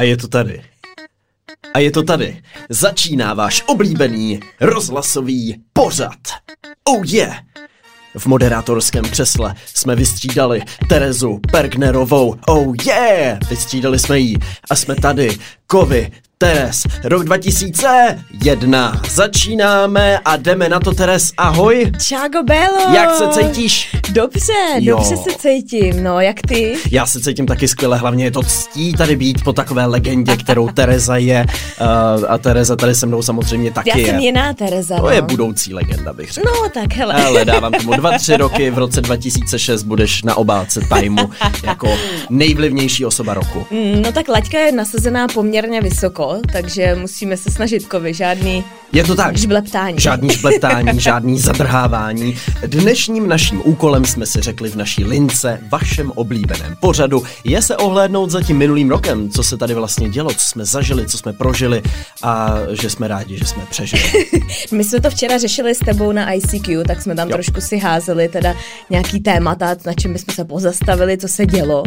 A je to tady. A je to tady. Začíná váš oblíbený rozhlasový pořad. Oh yeah! V moderátorském křesle jsme vystřídali Terezu Pergnerovou. Oh yeah! Vystřídali jsme jí a jsme tady. Kovy, Teres, rok 2001. Začínáme a jdeme na to, Teres. Ahoj. Čágo Belo. Jak se cítíš? Dobře, Jo. dobře se cítím. No, jak ty? Já se cítím taky skvěle, hlavně je to ctí tady být po takové legendě, kterou Tereza je. Uh, a Tereza tady se mnou samozřejmě taky Já je. jsem jiná Tereza. To no. je budoucí legenda, bych řekl. No, tak hele. Ale dávám tomu dva, tři roky, v roce 2006 budeš na obálce Timeu jako nejvlivnější osoba roku. Mm, No tak laťka je nasazená poměrně vysoko, takže musíme se snažit kovy, žádný Je to tak. žbleptání. Žádný špletání, žádný zadrhávání. Dnešním naším úkolem jsme si řekli v naší lince, vašem oblíbeném pořadu, je se ohlédnout za tím minulým rokem, co se tady vlastně dělo, co jsme zažili, co jsme prožili a že jsme rádi, že jsme přežili. My jsme to včera řešili s tebou na ICQ, tak jsme tam Jo. trošku si házeli teda nějaký témata, na čem bychom se pozastavili, co se dělo.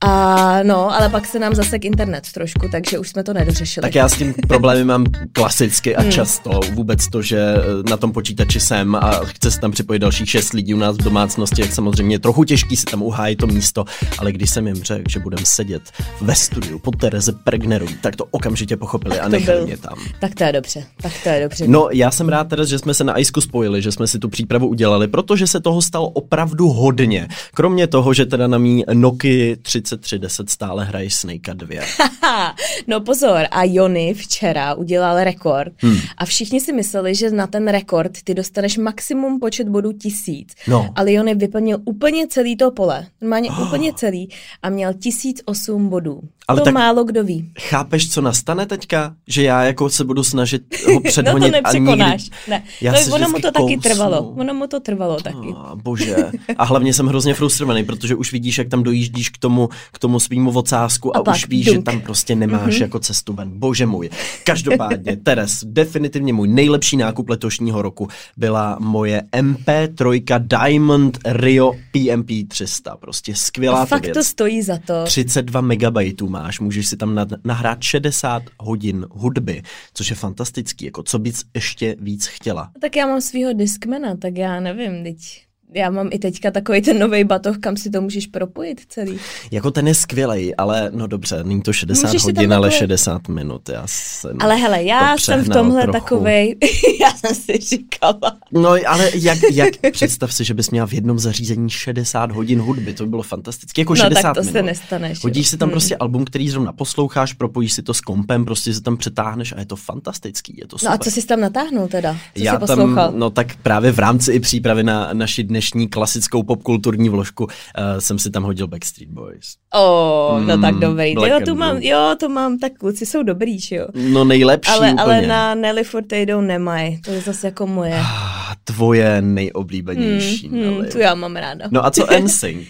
A no, ale pak se nám zasek internet trošku, takže už jsme to nedořešili. Tak já s tím problémy mám klasicky a často. Vůbec to, že eh, na tom počítači jsem a chce se tam připojit dalších šest lidí u nás v domácnosti, jak samozřejmě trochu těžký si tam uhájit to místo, ale když jsem jim řekl, že budeme sedět ve studiu pod Tereze Pergnerový, tak to okamžitě pochopili Tak a to nechali byl. mě tam. Tak to je dobře, tak to je dobře. No, já jsem rád teda, že jsme se na ISKu spojili, že jsme si tu přípravu udělali, protože se toho stalo opravdu hodně. Kromě toho, že teda na mý Nokia 3310 stále hraje Snake 2. Haha, no pozor, a Jony včera udělal rekord hmm. a všichni si mysleli, že na ten rekord ty dostaneš maximum počet bodů tisíc. No. Ale Jony vyplnil úplně celý to pole, normálně oh. úplně celý a měl tisíc osm bodů. Ale to málo kdo ví. Chápeš, co nastane teďka? Že já jako se budu snažit ho No to předhonit a nepřekonáš. nikdy... Ne. Já to, ono mu to taky kousnu. trvalo. Ono mu to trvalo taky. Oh, bože. A hlavně jsem hrozně frustrovaný, protože už vidíš, jak tam dojíždíš k tomu, k tomu svýmu vocásku a, A pak už víš, že dunk. tam prostě nemáš mm-hmm. jako cestu ven. Bože můj. Každopádně, Teres, definitivně můj nejlepší nákup letošního roku byla moje MP3 Diamond Rio PMP 300. Prostě skvělá A to fakt věc. to stojí za to. 32 megabajtů máš, můžeš si tam nahrát 60 hodin hudby, což je fantastický, jako co bys ještě víc chtěla. Tak já mám svého Discmana, tak já nevím, teď. Já mám i teďka takový ten nový batoh, kam si to můžeš propojit celý. Jako ten je skvělej, ale no dobře, není to 60 Můžeš hodin, ale takové- 60 minut. Já jsem Ale hele, já to jsem v tomhle trochu. takovej, já jsem si říkala. No ale jak, jak, představ si, že bys měla v jednom zařízení 60 hodin hudby, to by bylo fantastické, jako No 60 tak to minut. se nestane. Hodíš si tam Hmm. prostě album, který zrovna posloucháš, propojíš si to s kompem, prostě si tam přetáhneš a je to fantastický, je to super. No a co jsi tam natáhnul teda? Co Já jsi poslouchal? tam, no tak právě v rámci i přípravy na naši dnešní klasickou popkulturní vložku uh, jsem si tam hodil Backstreet Boys. Oh, no Mm, tak dobrý. Black Jo, tu mám, Blue. jo, to mám, tak kluci jsou dobrý, že jo. No nejlepší Ale, úplně. ale na Nelly Furtado nemají, to je zase jako moje. Ah, Tvoje nejoblíbenější. Hmm, Nelly. tu já mám ráda. No a co NSYNC?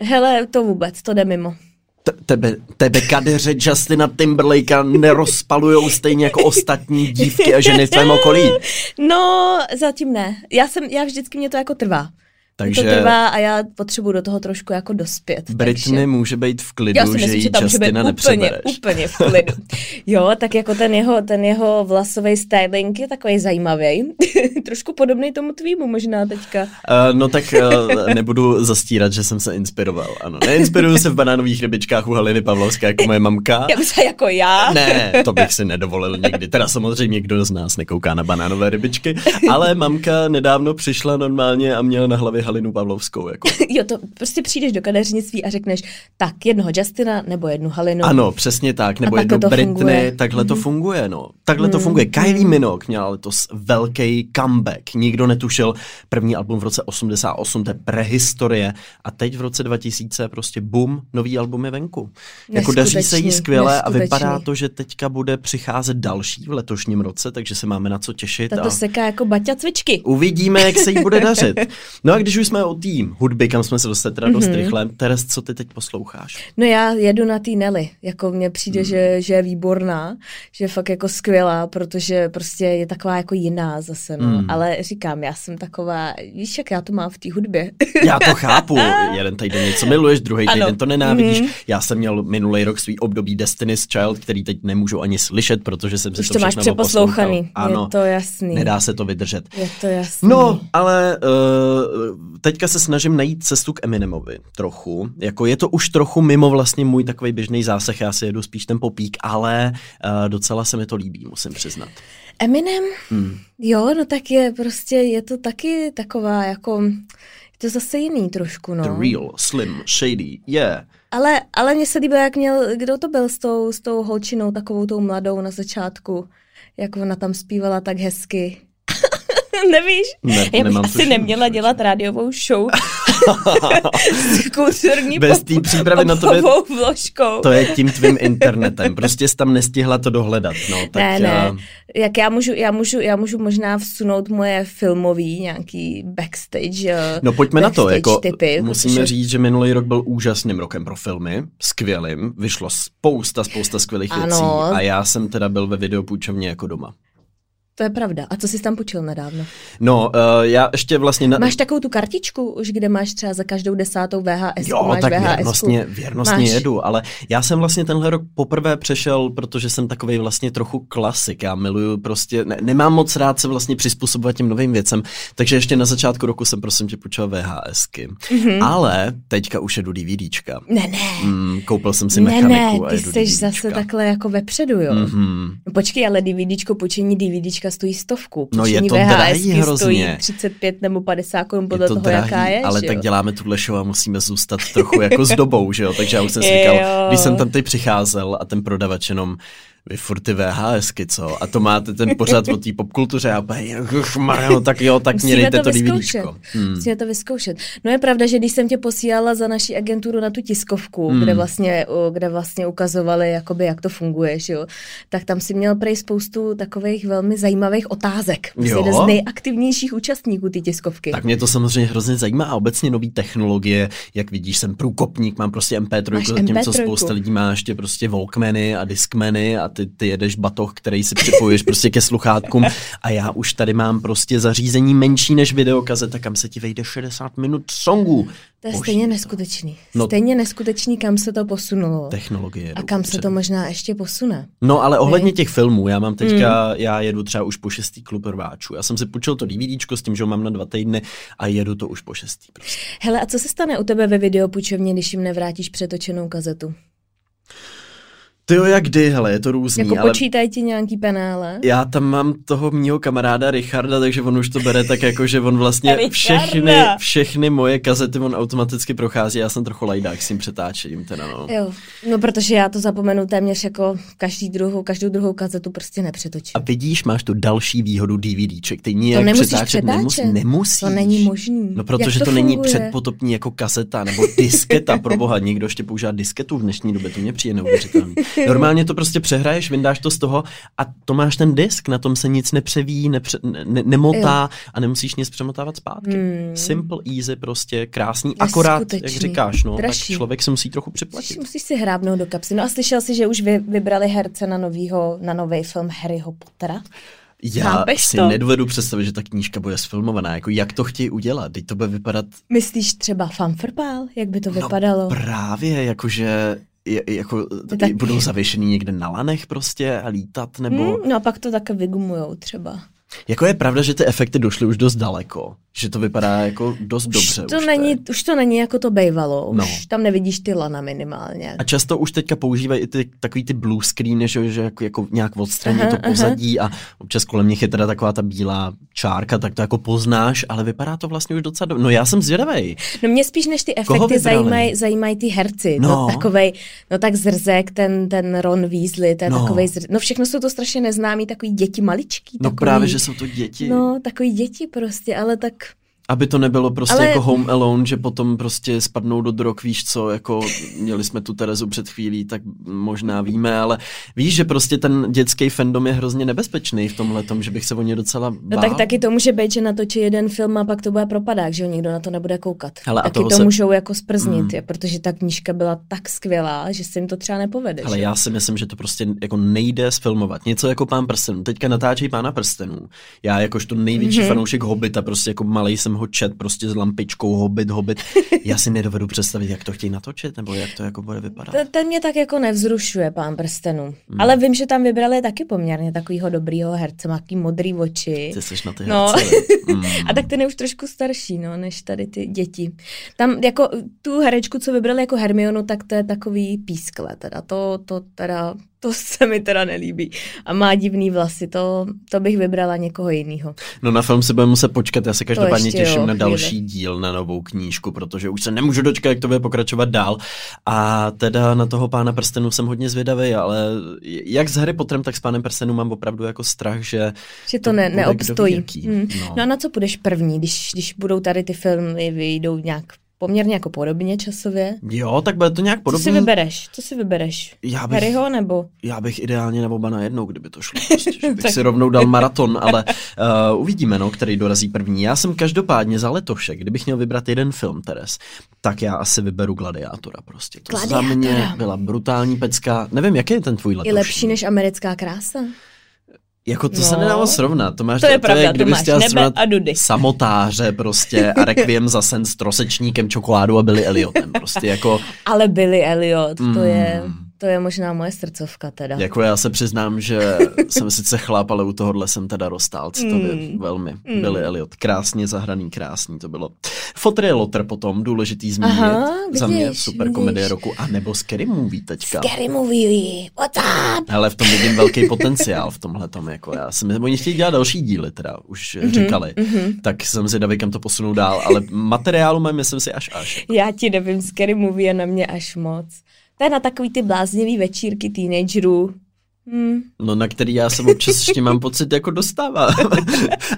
Hele, to vůbec, to jde mimo. Tebe, tebe kadeře Justina Timberlakea nerozpalujou stejně jako ostatní dívky a ženy v tvém okolí. No, zatím ne. Já jsem, já vždycky mě to jako trvá. Takže To trvá a já potřebuji do toho trošku jako dospět. Britney takže... může být v klidu, Já si že myslím, jí že tam může být úplně, úplně v klidu. Jo, tak jako ten jeho, ten jeho vlasový styling je takový zajímavý. Trošku podobný tomu tvýmu možná teďka. Uh, no tak uh, nebudu zastírat, že jsem se inspiroval. Ano, neinspiruju se v banánových rybičkách u Haliny Pavlovské jako moje mamka. Já myslím, jako já. Ne, to bych si nedovolil nikdy. Teda samozřejmě kdo z nás nekouká na banánové rybičky, ale mamka nedávno přišla normálně a měla na hlavě Halinu Pavlovskou. Jako. Jo, to prostě přijdeš do kadeřnictví a řekneš, tak jednoho Justina nebo jednu Halinu. Ano, přesně tak. Nebo to Britney, funguje. takhle to funguje, no. Takhle to funguje. Kylie Minogue měla letos velký comeback. Nikdo netušil. První album v roce 88, to je prehistorie. A teď v roce 2000 prostě bum, nový album je venku. Jako daří se jí skvěle a vypadá to, že teďka bude přicházet další v letošním roce, takže se máme na co těšit. Ta a... to seká jako baťa cvičky. Uvidíme, jak se jí bude dařit. No a když už jsme o tým hudby, kam jsme se dostali teda Mhm. dost rychle, Teres, co ty teď posloucháš? No já jedu na té Nelly, jako mně přijde, Hmm. že, že je výborná, že je fakt jako skvělá skvělá, protože prostě je taková jako jiná zase, no. Mm. Ale říkám, já jsem taková, víš, jak já to mám v té hudbě. Já to chápu. Jeden týden něco miluješ, druhý týden to nenávidíš. Mhm. Já jsem měl minulý rok svý období Destiny's Child, který teď nemůžu ani slyšet, protože jsem si Už to, to máš přeposlouchaný. Ano, je to jasný. nedá se to vydržet. Je to jasný. No, ale uh, teďka se snažím najít cestu k Eminemovi trochu. Jako je to už trochu mimo vlastně můj takový běžný zásah, já si jedu spíš ten popík, ale uh, docela se mi to líbí, musím přiznat. Eminem? Hmm. Jo, no tak je prostě, je to taky taková jako, je to zase jiný trošku, no. The real, slim, shady, yeah. Ale, ale mně se líbilo, jak měl, kdo to byl s tou, s tou holčinou, takovou tou mladou na začátku, jak ona tam zpívala tak hezky. Nevíš? Ne, Já bych asi neměla dělat rádiovou show s kulturní Bez té přípravy na tobě- popovou vložkou. To je tím tvým internetem. Prostě jsi tam nestihla to dohledat. No, tak, ne, ne. uh, Jak já můžu, já můžu, já můžu možná vsunout moje filmový nějaký backstage eh, No pojďme na to, backstage jako typy, musíme protože- říct, že minulý rok byl úžasným rokem pro filmy, skvělým, vyšlo spousta, spousta skvělých Ano. věcí a já jsem teda byl ve videopůjčovně jako doma. To je pravda. A co jsi tam půjčil nedávno? No, uh, já ještě vlastně... Na... Máš takovou tu kartičku už, kde máš třeba za každou desátou VHS, Jo, máš tak VHS. věrnostně, věrnostně Máš. jedu, ale já jsem vlastně tenhle rok poprvé přešel, protože jsem takový vlastně trochu klasik. Já miluju prostě, ne, nemám moc rád se vlastně přizpůsobovat těm novým věcem, takže ještě na začátku roku jsem prosím tě půjčoval VHSky. Mhm. Mm-hmm. Ale teďka už jedu DVDčka. Ne, ne. Mm, koupil jsem si ne, ne, mechaniku a ty jedu jsi DVDčka. zase takhle jako vepředu, jo. Mm-hmm. No počkej, ale DVDčko, půjčení DVDčka stojí stovku. No je to VHSky drahý hrozně. stojí 35 nebo 50 korun podle je to toho, drahý, jaká je, ale že tak jo? děláme tuhle show a musíme zůstat trochu jako s dobou, že jo? Takže já už jsem si říkal, když jsem tam teď přicházel a ten prodavač jenom vy furt ty VHSky, co? A to máte ten pořád o té popkultuře a Mario, tak jo, tak mě dejte to to vyzkoušet. DVDčko. Hmm. Musíme to vyzkoušet. No je pravda, že když jsem tě posílala za naší agenturu na tu tiskovku, Hmm. kde, vlastně, kde vlastně ukazovali, jakoby, jak to funguje, že jo, tak tam si měl prej spoustu takových velmi zajímavých otázek. Jsi jeden z nejaktivnějších účastníků ty tiskovky. Tak mě to samozřejmě hrozně zajímá a obecně nové technologie, jak vidíš, jsem průkopník, mám prostě MP3, Máš zatímco MP3. spousta lidí má ještě prostě Walkmany a Discmany a ty, ty jedeš batoh, který si připojuješ prostě ke sluchátkům a já už tady mám prostě zařízení menší než videokazeta, kam se ti vejde 60 minut songů. to je Boží, stejně neskutečný. No- stejně neskutečný, kam se to posunulo. Technologie. A kam se to možná ještě posune. No ale ohledně Nej. těch filmů, já mám teďka, Mm. já jedu třeba už po šestý klub rváčů. Já jsem si půjčil to DVDčko s tím, že ho mám na dva týdny a jedu to už po šestý prostě. Hele, a co se stane u tebe ve videopůjčovně, když jim nevrátíš přetočenou kazetu? Ty jo, jak kdy, hele, je to různý, Jako ale počítají ti nějaký penále? já tam mám toho mýho kamaráda Richarda, takže on už to bere tak jako, že on vlastně všechny, všechny moje kazety on automaticky prochází, já jsem trochu lajdák s tím přetáčením teda, no. Jo, no protože já to zapomenu téměř jako každý druhou, každou druhou kazetu prostě nepřetočím. A vidíš, máš tu další výhodu DVDček, ty nijak nemusíš přetáčet, nemus, přetáčet. nemusíš. To není možný. No protože Jak to, to není funguje? předpotopní jako kaseta nebo disketa, pro boha, někdo ještě používá disketu v dnešní době, to mě přijde neuvěřitelný. Normálně to prostě přehraješ, vyndáš to z toho a to máš ten disk, na tom se nic nepřeví, nepře, ne, ne, nemotá a nemusíš nic přemotávat zpátky. Hmm. Simple, easy, prostě krásný, akorát, jak říkáš, no, Dražší. tak člověk se musí trochu připlatit. musíš si hrábnout do kapsy. No a slyšel jsi, že už vy, vybrali herce na novýho, na nový film Harryho Pottera? Já Chápeš si to? nedovedu představit, že ta knížka bude sfilmovaná, jako jak to chtějí udělat, teď to bude vypadat Myslíš třeba fanfrpál, jak by to vypadalo? No právě, jakože je, jako, tak- budou zavěšený někde na lanech prostě a lítat, nebo... Hmm, no a pak to také vygumujou třeba. Jako je pravda, že ty efekty došly už dost daleko, že to vypadá jako dost dobře. už, to už není, teď. už to není jako to bejvalo, už No. tam nevidíš ty lana minimálně. A často už teďka používají i ty, takový ty blue screeny, že, že jako, jako nějak odstraní Aha, to aha. pozadí a občas kolem nich je teda taková ta bílá čárka, tak to jako poznáš, ale vypadá to vlastně už docela dobře. No já jsem zvědavý. No mě spíš než ty efekty zajímají, zajímají ty herci. No. No. takovej, no tak zrzek, ten, ten Ron Weasley, to je No. no. takovej zr... No všechno jsou to strašně neznámí, takový děti maličký. No takový, právě, že jsou to děti. No, takový děti prostě, ale tak Aby to nebylo prostě Ale- jako Home Alone, že potom prostě spadnou do drog, víš co, jako měli jsme tu Terezu před chvílí, tak možná víme, ale víš, že prostě ten dětský fandom je hrozně nebezpečný v tomhle tom, že bych se o ně docela bál. No tak taky to může být, že natočí jeden film a pak to bude propadák, že jo, nikdo na to nebude koukat. Hele, a taky to se- můžou jako sprznit, Mm. je, protože ta knížka byla tak skvělá, že se jim to třeba nepovede. Ale že? já si myslím, že to prostě jako nejde sfilmovat. Něco jako Pán prstenů. Teďka natáčejí Pána prstenů. Já jakožto největší mm-hmm. fanoušek Hobita, prostě jako malý jsem ho čet, prostě s lampičkou Hobit, Hobit. Já si nedovedu představit, jak to chtějí natočit, nebo jak to jako bude vypadat. Ten, ten mě tak jako nevzrušuje, pán prstenů. Hmm. Ale vím, že tam vybrali taky poměrně takovýho dobrýho herce, má takový modrý oči. Ty jsi na ty No. herce, viď? mm. A tak ten je už trošku starší, no, než tady ty děti. Tam jako tu herečku, co vybrali jako Hermionu, tak to je takový pískle, teda to, to teda, to se mi teda nelíbí. A má divný vlasy, to, to bych vybrala někoho jiného. No na film si budeme muset počkat, já se každopádně těším jo, na chvíli. další díl, na novou knížku, protože už se nemůžu dočkat, jak to bude pokračovat dál. A teda na toho pána prstenů jsem hodně zvědavý, ale jak s Harry Potterem, tak s pánem prstenů mám opravdu jako strach, že Že to, To ne, neobstojí. Hmm. no. No a na co půjdeš první, když, když budou tady ty filmy, vyjdou nějak poměrně jako podobně časově? jo, tak bude to nějak Co si vybereš? Co si vybereš? Já bych, Harryho nebo? já bych ideálně na oba najednou, kdyby to šlo. Prostě, že bych Tak- si rovnou dal maraton, ale uh, uvidíme, no, který dorazí první. Já jsem každopádně za letošek, kdybych měl vybrat jeden film, Teres, tak já asi vyberu Gladiátora prostě. To za Gladiátora. mě byla brutální pecka. Nevím, jaký je ten tvůj letošní? Je lepší než americká krása? Jako to No. se nedalo srovnat. To, máš, To je pravda, to kdybys máš chtěla nebe srovnat a dudy. Samotáře prostě a Requiem za sen s trosečníkem čokoládu a byli Eliotem. Prostě jako, Ale Billy Elliot, to, Mm. je, to je možná moje srdcovka teda. jako já se přiznám, že jsem sice chlap, ale u tohohle jsem teda rostál citově Mm. velmi. Mm. Billy Elliot, krásně zahraný, krásný to bylo. Fotr je Lotter potom, důležitý zmínit. Aha, za mě vidíš, super vidíš. komedie roku, a nebo Scary Movie teďka. Scary movie, what's up? Hele, v tom vidím velký potenciál v tomhle tom, jako já jsem, oni chtějí dělat další díly teda, už Mhm, mm-hmm, říkali, mm-hmm. tak jsem zvědavý, kam to posunou dál, ale materiálu mám, myslím si, až až. Já ti nevím, Scary movie je na mě až moc. To je na takový ty bláznivý večírky teenagerů. Hmm. No, na který já jsem občas ještě mám pocit, jako dostává.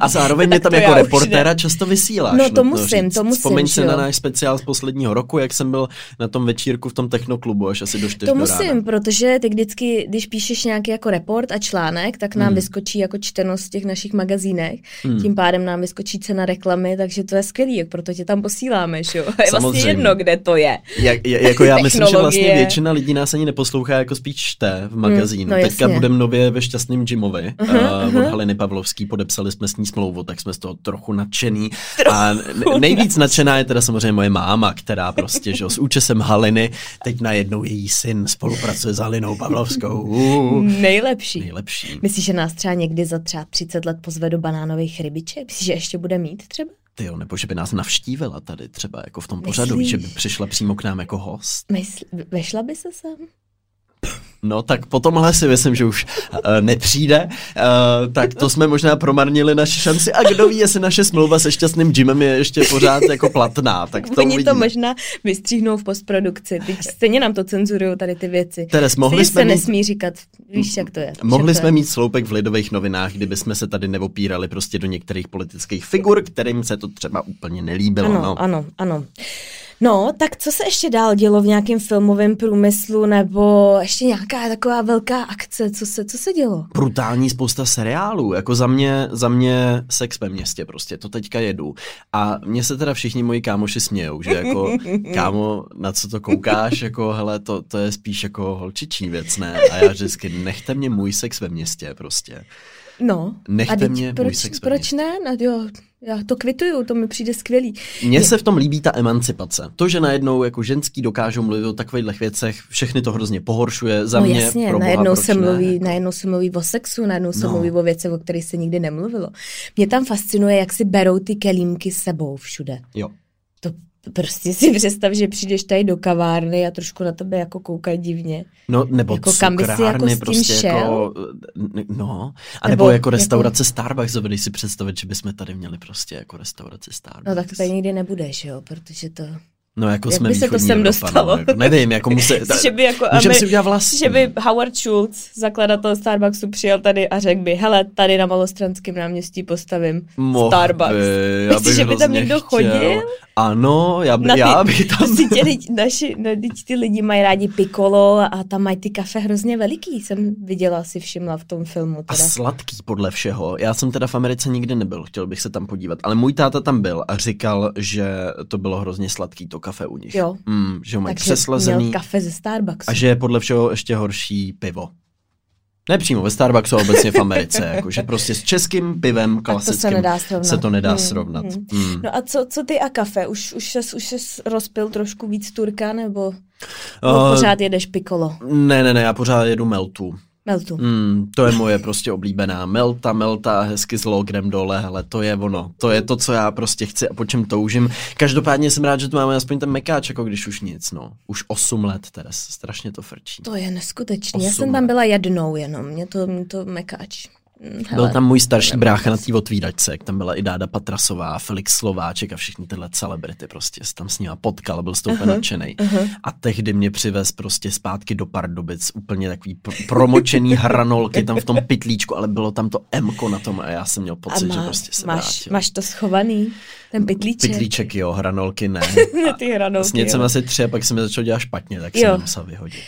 A zároveň mě tam jako reportéra často vysíláš. No, to musím, říct. to musím, Vzpomeň si že na náš speciál z posledního roku, jak jsem byl na tom večírku v tom technoklubu, až asi do 4 To do musím, rána. protože ty vždycky, když píšeš nějaký jako report a článek, tak nám Hmm. vyskočí jako čtenost v těch našich magazínech. Hmm. Tím pádem nám vyskočí cena reklamy, takže to je skvělý, proto tě tam posíláme, že jo? Je vlastně Samozřejmě. jedno, kde to je. Jak, jako já myslím, že vlastně většina lidí nás ani neposlouchá, jako spíš čte v magazínu. no Teďka budeme nově ve Šťastným Jimovi Aha, uh, od aha. Haliny Pavlovský, podepsali jsme s ní smlouvu, tak jsme z toho trochu nadšený. A ne- nejvíc nadšená je teda samozřejmě moje máma, která prostě, že s účesem Haliny, teď najednou její syn spolupracuje s Halinou Pavlovskou. Uh, Nejlepší. nejlepší. Myslíš, že nás třeba někdy za třeba 30 let pozve do banánových rybiček? Myslíš, že ještě bude mít třeba? Ty jo, nebo že by nás navštívila tady třeba jako v tom pořadu, Myslíš? že by přišla přímo k nám jako host. Mysl, vešla by se sem? No tak po tomhle si myslím, že už uh, nepřijde, uh, tak to jsme možná promarnili naši šanci a kdo ví, jestli naše smlouva se šťastným Jimem je ještě pořád jako platná, tak to Oni to možná vystříhnou v postprodukci. Teď stejně nám to cenzurují tady ty věci. Teres, mohli Stejně jsme se mít- nesmí říkat, víš, jak to je. Mohli jsme je. mít sloupek v lidových novinách, kdyby jsme se tady neopírali prostě do některých politických figur, kterým se to třeba úplně nelíbilo. Ano, no. ano, ano. No, tak co se ještě dál dělo v nějakém filmovém průmyslu, nebo ještě nějaká taková velká akce, co se, co se dělo? brutální spousta seriálů, jako za mě, za mě sex ve městě prostě, to teďka jedu. A mě se teda všichni moji kámoši smějou, že jako kámo, na co to koukáš, jako hele, to, to je spíš jako holčičí věc, ne? A já vždycky, nechte mě můj sex ve městě prostě. No, Nechte a teď mě můj proč, sex ve proč ne? No, jo, já to kvituju, to mi přijde skvělý. Mně se v tom líbí ta emancipace. To, že najednou jako ženský dokážou mluvit o takových věcech, všechny to hrozně pohoršuje. Za no mě, jasně, pro boha, najednou se, ne? mluví, najednou se mluví o sexu, najednou se No. mluví o věcech, o kterých se nikdy nemluvilo. Mě tam fascinuje, jak si berou ty kelímky s sebou všude. Jo. To prostě si představ, že přijdeš tady do kavárny a trošku na tebe jako koukají divně. No, nebo Jako jako kam by si jako s tím prostě šel? jako, no, a Nebo nebo, jako jako- restaurace Starbucks, dovedeš si představit, že bychom tady měli prostě jako restauraci Starbucks. No tak tady nikdy nebudeš, jo, protože to, No jako Jak jsme by se to sem dostalo? No, jako, nevím, jako musí, že by jako Amer- si udělat vlastní. Že by Howard Schultz, zakladatel Starbucksu, přijel tady a řekl by, hele, tady na Malostranském náměstí postavím Mohl Starbucks. By, já Myslíš, že by tam někdo chtěl. chodil? Ano, já, by, Na ty, já bych tam... Prostě tě lidi, naši, no, teď ty lidi mají rádi pikolo a tam mají ty kafe hrozně veliký, jsem viděla, si všimla v tom filmu. A Teda. sladký podle všeho. Já jsem teda v Americe nikdy nebyl, chtěl bych se tam podívat. Ale můj táta tam byl a říkal, že to bylo hrozně sladký, to kafe u nich. Jo. Mm, že ho mají Takže přeslazený měl kafe ze Starbucksu. a že je podle všeho ještě horší pivo. Ne přímo ve Starbucksu, ale obecně v Americe. jako, že prostě s českým pivem Tak to klasickým se nedá srovnat. se to nedá Hmm, srovnat. hmm. Mm. No a co, co ty a kafe? Už, už, ses, už ses rozpil trošku víc turka, nebo, Uh, nebo pořád jedeš pikolo? Ne, ne, ne, já pořád jedu meltu. Meltu. Mm, to je moje prostě oblíbená. Melta, melta, hezky s logrem dole, hele, to je ono. To je to, co já prostě chci a po čem toužím. Každopádně jsem rád, že tu máme aspoň ten mekáč, jako když už nic, no. Už 8 let, Teres, strašně to frčí. To je neskutečný. Já jsem tam byla jednou jenom, mě to, mě to mekáč. Hm, Byl hele. tam můj starší brácha na té otvíračce, jak tam byla i Dáda Patrasová, Felix Slováček a všichni tyhle celebrity prostě. Se tam s nima potkal, byl z toho úplně nadšenej. A tehdy mě přivez prostě zpátky do Pardubic, úplně takový pr- promočený hranolky tam v tom pytlíčku, ale bylo tam to Mko na tom a já jsem měl pocit, že má- prostě se máš, vrátil. máš to schovaný, ten pytlíček. Pytlíček jo, hranolky ne. Ty hranolky, Sněd jsem asi tři a pak jsem začal dělat špatně, tak Jo. jsem musel vyhodit.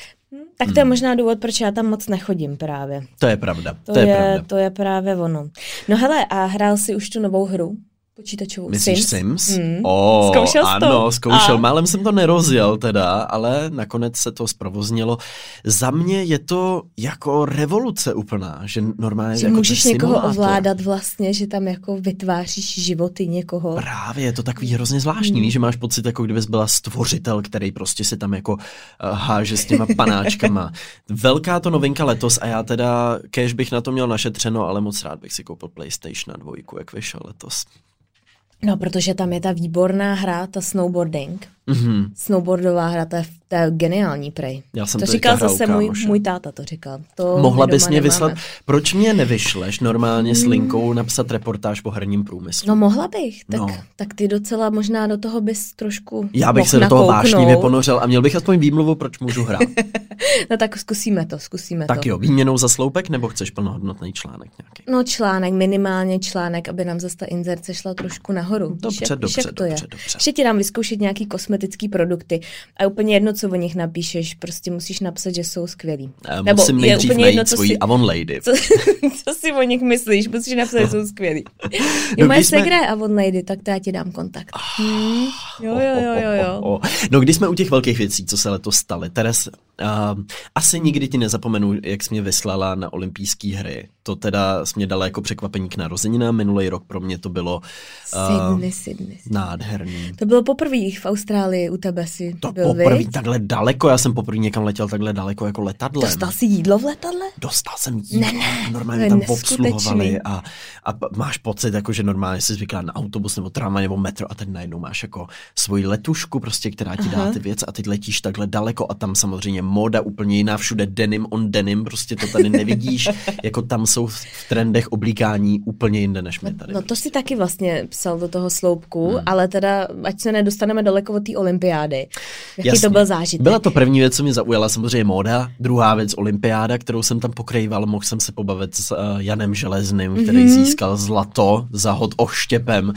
Tak to je možná důvod, proč já tam moc nechodím právě. To je pravda, To, to, je, je, pravda. to je právě ono. No hele, a hrál si už tu novou hru? Počítačovou Myslíš Sims? Sims? Mm. Oh, Zkoušel jsi to? ano, zkoušel. A? Málem jsem to nerozjel teda, ale nakonec se to zprovoznilo. Za mě je to jako revoluce úplná, že normálně Že jako můžeš ten někoho simulátor. ovládat vlastně, že tam jako vytváříš životy někoho. Právě, je to takový hrozně zvláštní, víš, že máš pocit, jako kdybys byla stvořitel, který prostě si tam jako uh, háže s těma panáčkama. Velká to novinka letos a já teda, kež bych na to měl našetřeno, ale moc rád bych si koupil PlayStation 2, jak vyšel letos. No, protože tam je ta výborná hra, ta snowboarding. Mhm. Snowboardová hra, to je, to je geniální prej. Já jsem to to říkal hrál zase můj, můj táta, to říkal. To Mohla bys mě nemáme. vyslat, proč mě nevyšleš normálně s linkou napsat reportáž o herním průmyslu? No mohla bych, tak, No. tak ty docela možná do toho bys trošku Já bych se do toho nakouknout. vášnivě ponořil a měl bych aspoň výmluvu, proč můžu hrát. No tak zkusíme to, zkusíme tak to. jo, výměnou za sloupek nebo chceš plnohodnotný článek nějaký? No článek, minimálně článek, aby nám zase ta inzerce šla trošku nahoru. Víš, Dobře, jak, víš, dobře, jak to je. dobře, dobře. Ještě ti dám vyzkoušet nějaký kosmetický produkty a úplně jedno, co o nich napíšeš, prostě musíš napsat, že jsou skvělí. Eh, Nebo Musím je nejdřív úplně najít jedno, co svoji si- Avon Lady. Co, co si o nich myslíš? Musíš napsat, že jsou skvělí. No, Jo, moje když jsme- segra je Avon Lady, tak to já ti dám kontakt. Hmm. Jo, jo, jo, jo, jo. No když jsme u těch velkých věcí, co se letos staly, Teres, uh, asi nikdy ti nezapomenu, jak jsi mě vyslala na olympijské hry. To teda jsi mě dala jako překvapení k narozeninám. Minulý rok pro mě to bylo uh, Sydney, Sydney. nádherný. To bylo poprvé v Austrálii u tebe si To byl, poprvé viď? takhle daleko, já jsem poprvé někam letěl takhle daleko jako letadlem. Dostal jsi jídlo v letadle? Dostal jsem jídlo, Ne, ne, normálně tam obsluhovali a, a máš pocit, jako, že normálně jsi zvyklá na autobus nebo tramvaj nebo metro a teď najednou máš jako svoji letušku, prostě, která ti dá Aha. ty věci a teď letíš takhle daleko a tam samozřejmě moda úplně jiná, všude denim on denim, prostě to tady nevidíš, jako tam jsou v trendech oblíkání úplně jinde než my tady. No to si taky vlastně psal do toho sloupku, Hmm. ale teda, ať se nedostaneme daleko od té olympiády. Jaký Jasně. to byl zážitek? Byla to první věc, co mě zaujala, samozřejmě móda, druhá věc olympiáda, kterou jsem tam pokrýval, mohl jsem se pobavit s uh, Janem Železným, který mm-hmm. získal zlato za hod oštěpem. Uh,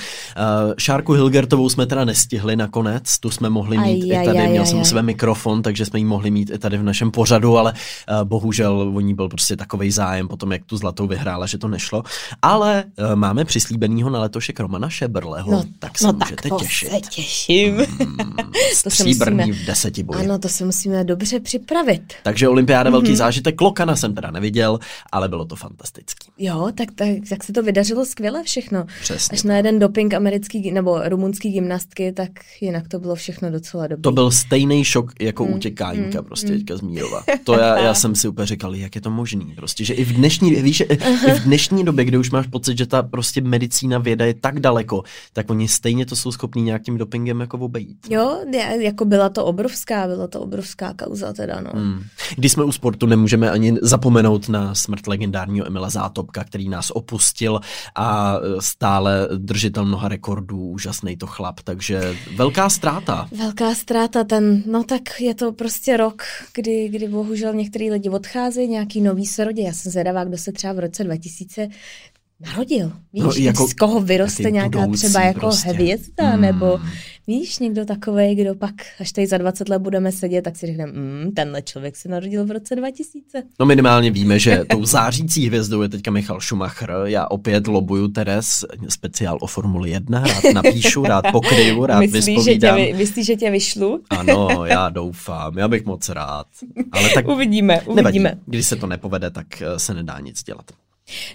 Šárku Hilgertovou jsme teda nestihli nakonec, tu jsme mohli mít Aj, i tady, aj, měl aj, jsem aj. své mikrofon, takže jsme ji mohli mít i tady v našem pořadu, ale uh, bohužel o ní byl prostě takový zájem potom, jak tu zlatou vyhrála, že to nešlo. Ale uh, máme přislíbenýho na letošek Romana Šebrleho, no, tak se no můžete tak to těšit. se těším. To se musíme- v deseti boji. ano, to se musíme dobře připravit. Takže olympiáda velký Mhm. zážitek. Lokana jsem teda neviděl, ale bylo to fantastický. Jo, tak, tak, tak se to vydařilo skvěle všechno. Přesně. Až na jeden doping americký nebo rumunský gymnastky, tak jinak to bylo všechno docela dobré. To byl stejný šok jako Mhm. u těkánka prostě. Prostě teďka z Mírova. To já, já jsem si úplně říkal, jak je to možný, prostě, že i v dnešní, víš, i v dnešní době, kdy už máš pocit, že ta prostě medicína věda je tak daleko, tak oni stejně to jsou schopní nějakým dopingem jako obejít. Jo, jako byla to obrovská, byla to obrovská kauza teda, no. Hmm. Když jsme u sportu, nemůžeme ani zapomenout na smrt legendárního Emila Zátopka, který nás opustil a stále držitel mnoha rekordů, úžasný to chlap, takže velká ztráta. Velká ztráta, ten, no tak je to prostě rok, kdy, kdy bohužel některý lidi odcházejí, nějaký nový se rodí. Já jsem zvědavá, kdo se třeba v roce 2000 narodil. Víš, no, jako, z koho vyroste nějaká třeba jako prostě. hvězda, mm. nebo víš, někdo takový, kdo pak, až tady za 20 let budeme sedět, tak si řekneme, mm, tenhle člověk se narodil v roce 2000. No minimálně víme, že tou zářící hvězdou je teďka Michal Schumacher. Já opět lobuju Teres, speciál o Formuli 1, rád napíšu, rád pokryju, rád myslíš, vyspovídám. Že tě, myslíš, že tě vyšlu? Ano, já doufám, já bych moc rád. Ale tak uvidíme, uvidíme. Nevadí. Když se to nepovede, tak eh, se nedá nic dělat.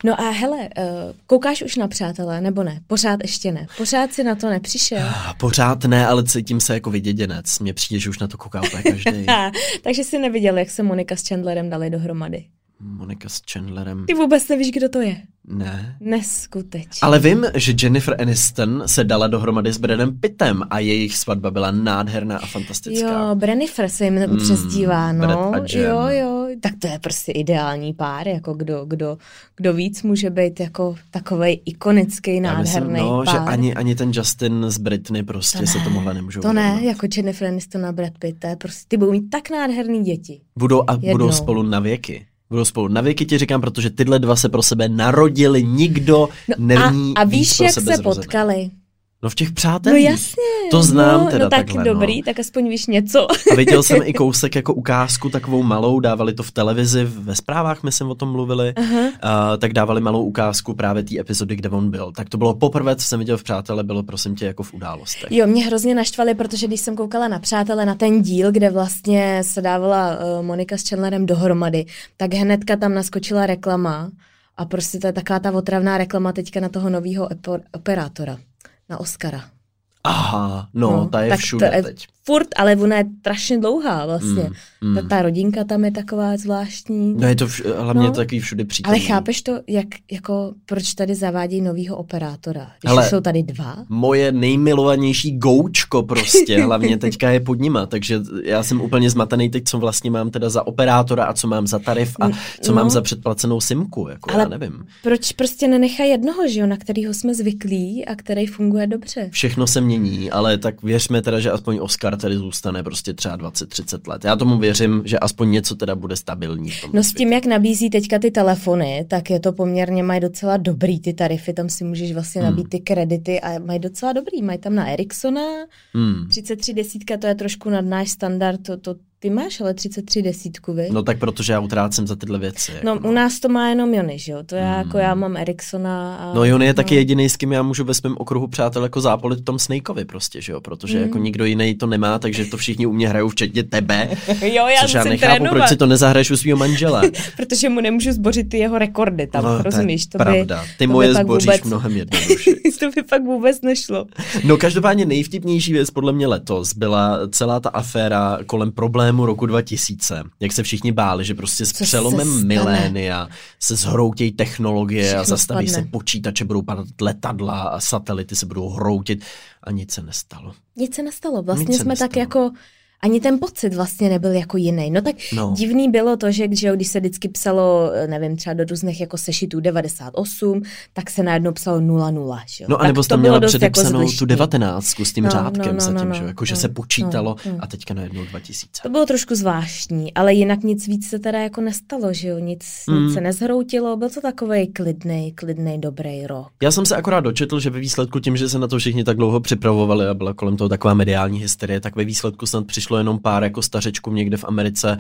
No a hele, uh, koukáš už na přátelé, nebo ne? Pořád ještě ne. Pořád si na to nepřišel? Ah, pořád ne, ale cítím se jako vyděděnec. Mně přijde, že už na to kouká úplně každý. Takže jsi neviděl, jak se Monika s Chandlerem dali dohromady. Monika s Chandlerem. Ty vůbec nevíš, kdo to je. Ne. Neskutečně. Ale vím, že Jennifer Aniston se dala dohromady s Bradem Pittem a jejich svatba byla nádherná a fantastická. Jo, Brennifer se jim mm, přezdívá, no. Jo, jo. Tak to je prostě ideální pár, jako kdo, kdo, kdo víc může být jako takový ikonický, nádherný myslím, no, pár. že ani, ani ten Justin z Britney prostě to se tomuhle nemůžou To ne, jako Jennifer Aniston a Brad Pitt, to je prostě, ty budou mít tak nádherný děti. Budou a Jednou. budou spolu na věky. Budou spolu. Na věky, ti říkám, protože tyhle dva se pro sebe narodili, nikdo no není A, a víš, jak se potkali? No v těch přátelích. No jasně. To znám no, teda no tak takhle, dobrý, no. tak aspoň víš něco. A viděl jsem i kousek jako ukázku takovou malou, dávali to v televizi, ve zprávách my jsme o tom mluvili, uh-huh. uh, tak dávali malou ukázku právě té epizody, kde on byl. Tak to bylo poprvé, co jsem viděl v Přátele, bylo prosím tě jako v událostech. Jo, mě hrozně naštvali, protože když jsem koukala na Přátele, na ten díl, kde vlastně se dávala uh, Monika s Chandlerem dohromady, tak hnedka tam naskočila reklama a prostě to je taková ta otravná reklama teďka na toho nového operátora na Oscara. Aha, no, no ta je tak všude je teď. Furt, ale ona je strašně dlouhá vlastně. Mm, mm. Ta, ta rodinka tam je taková zvláštní. No je to vš- hlavně no, takový všude přítomný. Ale chápeš to, jak, jako, proč tady zavádí novýho operátora? Když Hele, jsou tady dva? Moje nejmilovanější goučko prostě, hlavně teďka je pod nima, takže já jsem úplně zmatený teď, co vlastně mám teda za operátora a co mám za tarif a co no, mám za předplacenou simku, jako ale já nevím. proč prostě nenechají jednoho, že jo, na kterýho jsme zvyklí a který funguje dobře? Všechno se mění, ale tak věřme teda, že aspoň Oscar tady zůstane prostě třeba 20-30 let. Já tomu věřím, že aspoň něco teda bude stabilní. V tom no s tím, jak nabízí teďka ty telefony, tak je to poměrně, mají docela dobrý ty tarify, tam si můžeš vlastně hmm. nabít ty kredity a mají docela dobrý. Mají tam na Ericssona, hmm. 33 desítka, to je trošku nad náš standard, to, to ty máš ale 33 desítku, vy? No tak protože já utrácím za tyhle věci. No jako. u nás to má jenom Jony, že jo? To já, hmm. jako já mám Ericssona a... No Jony je no. taky jediný, s kým já můžu ve svém okruhu přátel jako zápolit v tom Snakeovi prostě, že jo? Protože hmm. jako nikdo jiný to nemá, takže to všichni u mě hrajou, včetně tebe. jo, já což já nechápu, trénovat. proč si to nezahraješ u svého manžela. protože mu nemůžu zbořit ty jeho rekordy tam, no, rozumíš? To pravda, ty to moje zboříš vůbec... mnohem jednoduše. to by pak vůbec nešlo. No každopádně nejvtipnější věc podle mě letos byla celá ta aféra kolem problému roku 2000 měsíce, jak se všichni báli, že prostě s Co přelomem milénia se zhroutějí technologie Všechno a zastaví spadne. se počítače, budou padat letadla a satelity se budou hroutit a nic se nestalo. Nic se nestalo. Vlastně nic jsme nestalo. tak jako ani ten pocit vlastně nebyl jako jiný. No tak no. divný bylo to, že, že když se vždycky psalo, nevím, třeba do různých jako sešitů 98, tak se najednou psalo 00. Že? No a nebo tam měla předepsanou jako tu 19 s tím no, řádkem no, no, zatím, no, že? Jako, že no, se počítalo no, no. a teďka najednou 2000. To bylo trošku zvláštní, ale jinak nic víc se teda jako nestalo, že jo? Nic, mm. nic se nezhroutilo, byl to takový klidný, klidný, dobrý rok. Já jsem se akorát dočetl, že ve výsledku tím, že se na to všichni tak dlouho připravovali a byla kolem toho taková mediální hysterie, tak ve výsledku snad přišlo přišlo jenom pár jako stařečků někde v Americe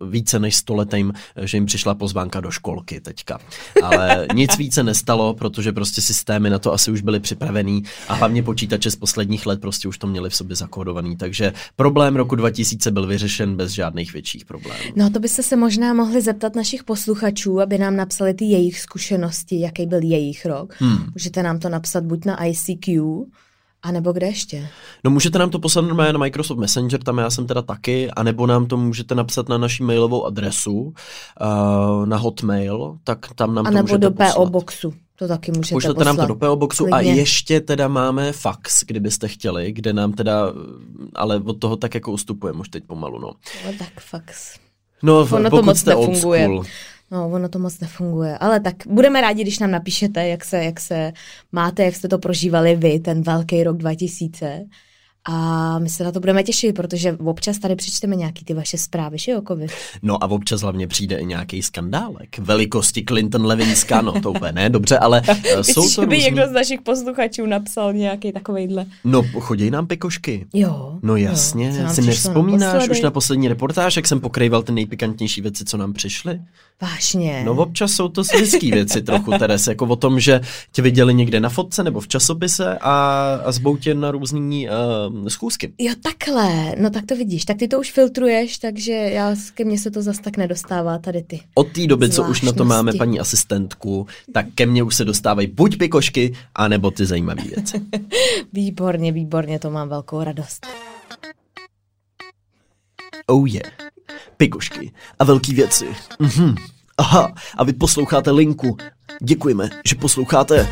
uh, více než stoletým, že jim přišla pozvánka do školky teďka. Ale nic více nestalo, protože prostě systémy na to asi už byly připravený a hlavně počítače z posledních let prostě už to měli v sobě zakódovaný. Takže problém roku 2000 byl vyřešen bez žádných větších problémů. No to byste se možná mohli zeptat našich posluchačů, aby nám napsali ty jejich zkušenosti, jaký byl jejich rok. Hmm. Můžete nám to napsat buď na ICQ, A nebo kde ještě? No můžete nám to poslat normálně na Microsoft Messenger, tam já jsem teda taky, anebo nám to můžete napsat na naši mailovou adresu, uh, na Hotmail, tak tam nám A to nebo můžete do poslat. PO Boxu. To taky můžete Pošlete poslat. nám to do PO Boxu a Klidně. ještě teda máme fax, kdybyste chtěli, kde nám teda, ale od toho tak jako ustupujeme už teď pomalu, no. No tak fax. No, Ono to pokud moc jste old nefunguje. school. No, ono to moc nefunguje. Ale tak budeme rádi, když nám napíšete, jak se, jak se máte, jak jste to prožívali vy, ten velký rok 2000. A my se na to budeme těšit, protože občas tady přečteme nějaký ty vaše zprávy, že jo, Kovi? No a občas hlavně přijde i nějaký skandálek. Velikosti Clinton Levinská, no to úplně ne, dobře, ale eh, jsou Myslíš, to by různý... někdo z našich posluchačů napsal nějaký takovejhle? No, chodí nám pikošky. Jo. No jo. jasně, nám si nevzpomínáš už na poslední reportáž, jak jsem pokrýval ty nejpikantnější věci, co nám přišly? Vážně. No občas jsou to světský věci trochu, Teres, jako o tom, že tě viděli někde na fotce nebo v časopise a, a zbou tě na různý uh, schůzky. Jo, takhle. No tak to vidíš. Tak ty to už filtruješ, takže já ke mně se to zas tak nedostává tady ty. Od té doby, co už na to máme paní asistentku, tak ke mně už se dostávají buď pikošky, anebo ty zajímavé věci. Výborně, výborně, to mám velkou radost. Oh yeah. Pikošky a velký věci. Mhm. Aha, a vy posloucháte linku. Děkujeme, že posloucháte.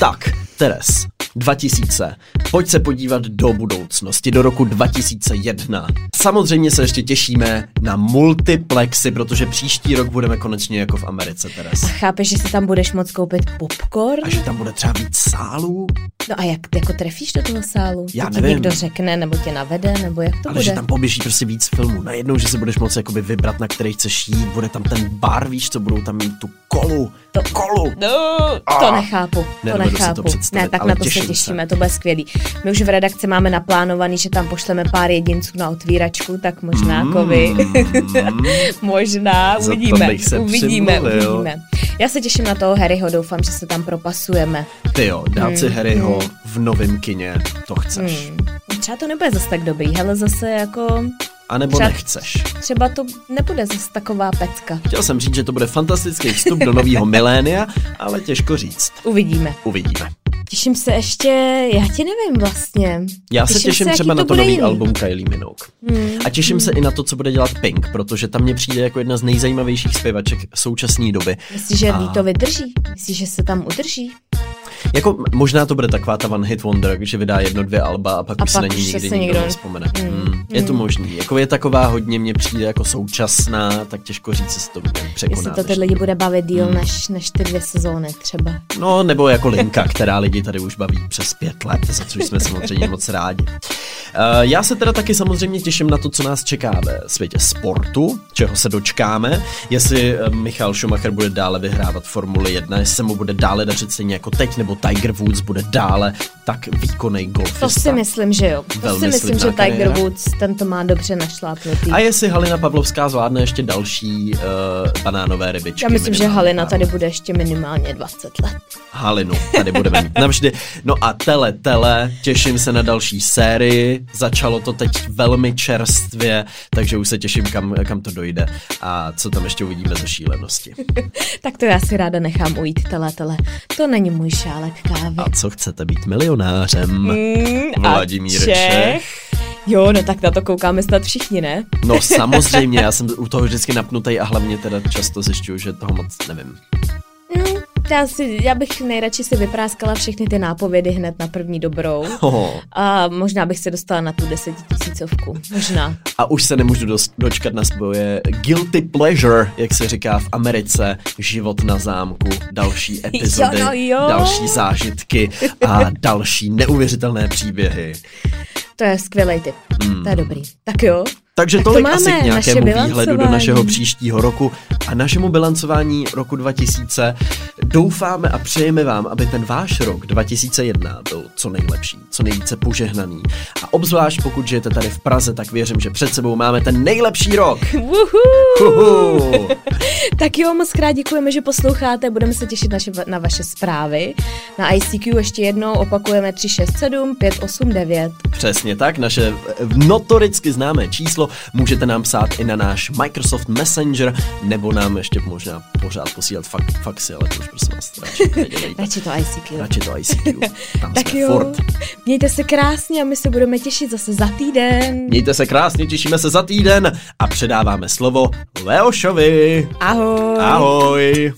Tak, Teres, 2000. Pojď se podívat do budoucnosti, do roku 2001. Samozřejmě se ještě těšíme na multiplexy, protože příští rok budeme konečně jako v Americe, Teres. A chápeš, že si tam budeš moct koupit popcorn? A že tam bude třeba víc sálů, No a jak jako trefíš do toho sálu? Já to ti nevím. někdo řekne, nebo tě navede, nebo jak to ale bude? že tam poběží prostě víc filmů. Najednou, že si budeš moci jakoby vybrat, na který chceš jít, bude tam ten bar, víš co, budou tam mít tu kolu, To- kolu. No, to nechápu, to Nedovedu si to nechápu. představit, ne, tak ale na to se těším se. těšíme, to bude skvělý. My už v redakci máme naplánovaný, že tam pošleme pár jedinců na otvíračku, tak možná Mm. kovy. možná, Za to uvidíme, bych se uvidíme, přimluvil. uvidíme. Já se těším na toho Harryho, doufám, že se tam propasujeme. Ty jo, dát si Harryho v novém kině, to chceš. Hmm. Třeba to nebude zase tak dobrý, hele zase jako, A nebo Třeba- nechceš. třeba to nebude zase taková pecka. Chtěl jsem říct, že to bude fantastický vstup do nového milénia, ale těžko říct. Uvidíme. Uvidíme. Těším se ještě, já ti nevím vlastně. Já se těším jaký třeba to na to nový jiný. album Kylie Minogue. Hmm. A těším se i na to, co bude dělat Pink, protože tam mě přijde jako jedna z nejzajímavějších zpěvaček současné doby. Myslíš, že A- to vydrží? Myslíš, že se tam udrží? Jako možná to bude taková ta one hit wonder, že vydá jedno, dvě alba a pak A už se pak na ní nikdy se nikdo nikdo- nevzpomene. Mm, Mm, je to mm. možný. Jako je taková hodně, mně přijde jako současná, tak těžko říct, jestli to bude překoná. Jestli to ty lidi bude bavit díl Hmm. než, než ty dvě sezóny třeba. No, nebo jako linka, která lidi tady už baví přes pět let, za což jsme samozřejmě moc rádi. Uh, já se teda taky samozřejmě těším na to, co nás čeká ve světě sportu, čeho se dočkáme, jestli eh, Michal Schumacher bude dále vyhrávat Formuli 1, jestli se mu bude dále dařit stejně jako teď, nebo Tiger Woods bude dále tak výkonný golfista. To si myslím, že jo. To Velmi si myslím, že Tiger kariéra. Woods ten to má dobře našlápnutý. A jestli Halina Pavlovská zvládne ještě další uh, banánové rybičky. Já myslím, že Halina tady bude ještě minimálně 20 let. Halinu, tady budeme mít navždy. No a tele, tele, těším se na další sérii, začalo to teď velmi čerstvě, takže už se těším, kam, kam to dojde a co tam ještě uvidíme ze šílenosti. Tak to já si ráda nechám ujít, tele, tele. To není můj šálek kávy. A co chcete být milionářem? Mm, Vladimír Čech. Jo, no tak na to koukáme snad všichni, ne? No samozřejmě, já jsem u toho vždycky napnutý a hlavně teda často zjišťuju, že toho moc nevím. No, já, si, já bych nejradši si vypráskala všechny ty nápovědy hned na první dobrou. Oho. A možná bych se dostala na tu desetitisícovku. Možná. A už se nemůžu dos- dočkat na svoje guilty pleasure, jak se říká v Americe, život na zámku, další epizody, Jo, no jo. další zážitky a další neuvěřitelné příběhy. To je skvělý tip. Hmm. To je dobrý. Tak jo. Takže Tak to tolik máme, asi k nějakému výhledu do našeho příštího roku a našemu bilancování roku 2000. Doufáme a přejeme vám, aby ten váš rok 2001 byl co nejlepší, co nejvíce požehnaný. A obzvlášť pokud žijete tady v Praze, tak věřím, že před sebou máme ten nejlepší rok. Tak jo, moc krát děkujeme, že posloucháte. Budeme se těšit naše, na vaše zprávy. Na ICQ ještě jednou opakujeme 367 589. Přesně tak, naše notoricky známé číslo číslo, můžete nám psát i na náš Microsoft Messenger, nebo nám ještě možná pořád posílat fak, faxy, ale to už prosím vás radši to ICQ. Radši to ICQ. Tam Tak jsme jo, furt. mějte se krásně a my se budeme těšit zase za týden. Mějte se krásně, těšíme se za týden a předáváme slovo Leošovi. Ahoj. Ahoj.